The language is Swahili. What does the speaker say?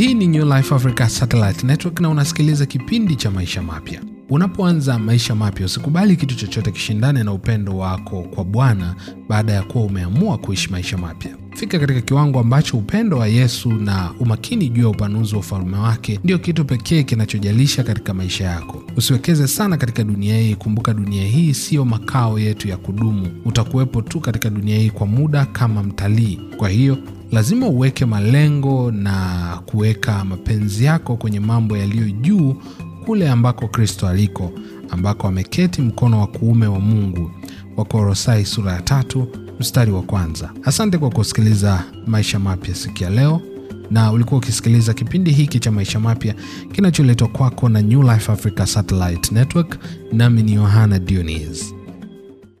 Hii ni New Life Africa Satellite Network na unasikiliza kipindi cha maisha mapya. Unapoanza maisha mapya, usikubali kitu chochote kishindane na upendo wako kwa Bwana baada ya kuwa umeamua kuishi maisha mapya. Fika katika kiwango ambacho upendo wa Yesu na umakini juu ya upanuzi wa ufalme wake ndio kitu pekee kinachojalisha katika maisha yako. Usiwekeze sana katika dunia hii. Kumbuka, dunia hii siyo makao yetu ya kudumu. Utakuwepo tu katika dunia hii kwa muda kama mtalii. Kwa hiyo lazima uweke malengo na kuweka mapenzi yako kwenye mambo yaliyo juu kule ambako Kristo aliko, ambako ameketi mkono wa kuume wa Mungu. Wakolosai sura ya tatu mstari wa kwanza. Asante kwa kusikiliza Maisha Mapya siku ya leo, na ulikuwa ukisikiliza kipindi hiki cha Maisha Mapya kinacholetwa kwako na New Life Africa Satellite Network, nami ni Yohana Dionis.